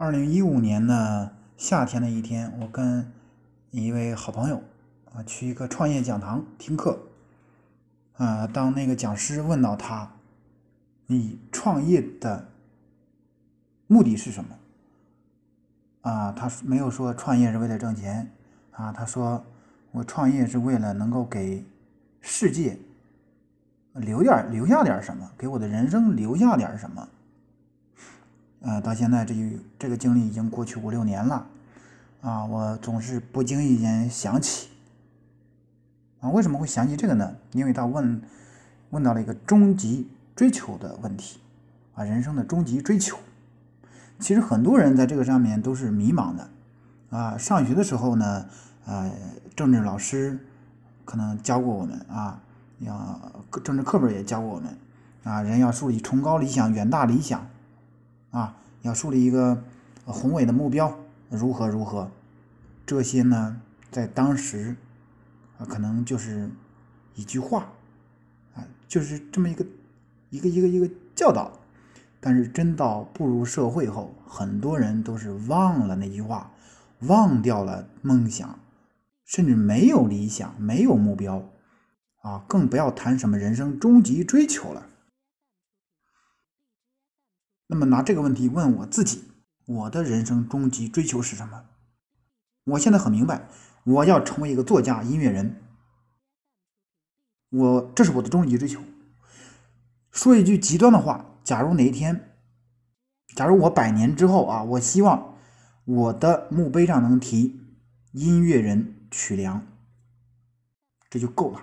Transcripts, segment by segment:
二零一五年的夏天的一天，我跟一位好朋友啊去一个创业讲堂听课啊。当那个讲师问到他：“你创业的目的是什么？”啊，他没有说创业是为了挣钱啊，他说：“我创业是为了能够给世界留点留下点什么，给我的人生留下点什么。”呃，到现在这这个经历已经过去五六年了，啊，我总是不经意间想起，啊，为什么会想起这个呢？因为他问问到了一个终极追求的问题，啊，人生的终极追求。其实很多人在这个上面都是迷茫的，啊，上学的时候呢，呃，政治老师可能教过我们啊，要政治课本也教过我们，啊，人要树立崇高理想、远大理想。啊，要树立一个宏伟的目标，如何如何？这些呢，在当时啊，可能就是一句话啊，就是这么一个一个一个一个教导。但是真到步入社会后，很多人都是忘了那句话，忘掉了梦想，甚至没有理想，没有目标啊，更不要谈什么人生终极追求了。那么拿这个问题问我自己，我的人生终极追求是什么？我现在很明白，我要成为一个作家、音乐人。我这是我的终极追求。说一句极端的话，假如哪一天，假如我百年之后啊，我希望我的墓碑上能提“音乐人曲梁”，这就够了。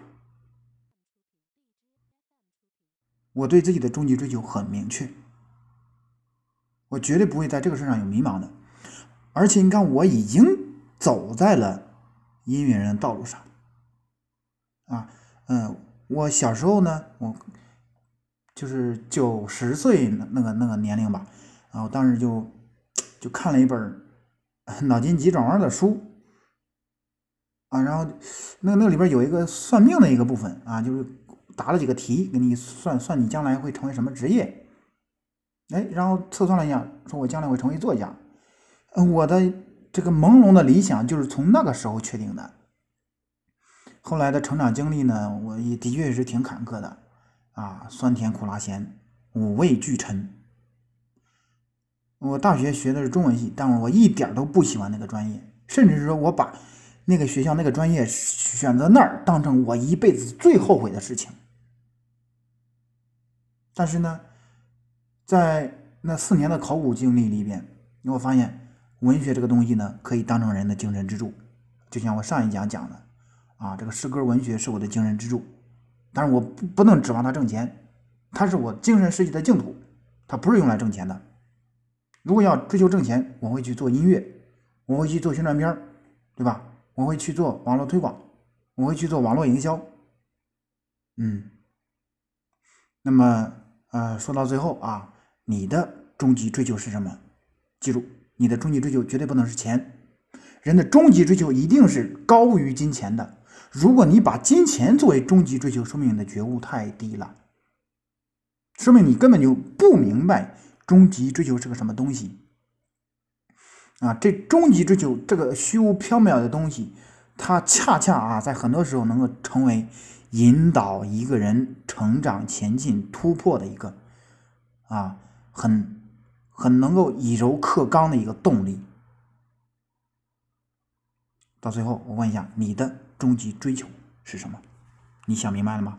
我对自己的终极追求很明确。我绝对不会在这个事上有迷茫的，而且你看，我已经走在了音乐人的道路上。啊，嗯，我小时候呢，我就是九十岁那个那个年龄吧，啊，我当时就就看了一本脑筋急转弯的书，啊，然后那那里边有一个算命的一个部分啊，就是答了几个题，给你算算你将来会成为什么职业。哎，然后测算了一下，说我将来会成为作家。我的这个朦胧的理想就是从那个时候确定的。后来的成长经历呢，我也的确是挺坎坷的啊，酸甜苦辣咸，五味俱陈。我大学学的是中文系，但我一点都不喜欢那个专业，甚至是说我把那个学校那个专业选择那儿当成我一辈子最后悔的事情。但是呢。在那四年的考古经历里边，你会发现文学这个东西呢，可以当成人的精神支柱。就像我上一讲讲的，啊，这个诗歌文学是我的精神支柱，但是我不能指望它挣钱，它是我精神世界的净土，它不是用来挣钱的。如果要追求挣钱，我会去做音乐，我会去做宣传片对吧？我会去做网络推广，我会去做网络营销。嗯，那么呃，说到最后啊。你的终极追求是什么？记住，你的终极追求绝对不能是钱。人的终极追求一定是高于金钱的。如果你把金钱作为终极追求，说明你的觉悟太低了，说明你根本就不明白终极追求是个什么东西。啊，这终极追求这个虚无缥缈的东西，它恰恰啊，在很多时候能够成为引导一个人成长、前进、突破的一个啊。很很能够以柔克刚的一个动力。到最后，我问一下，你的终极追求是什么？你想明白了吗？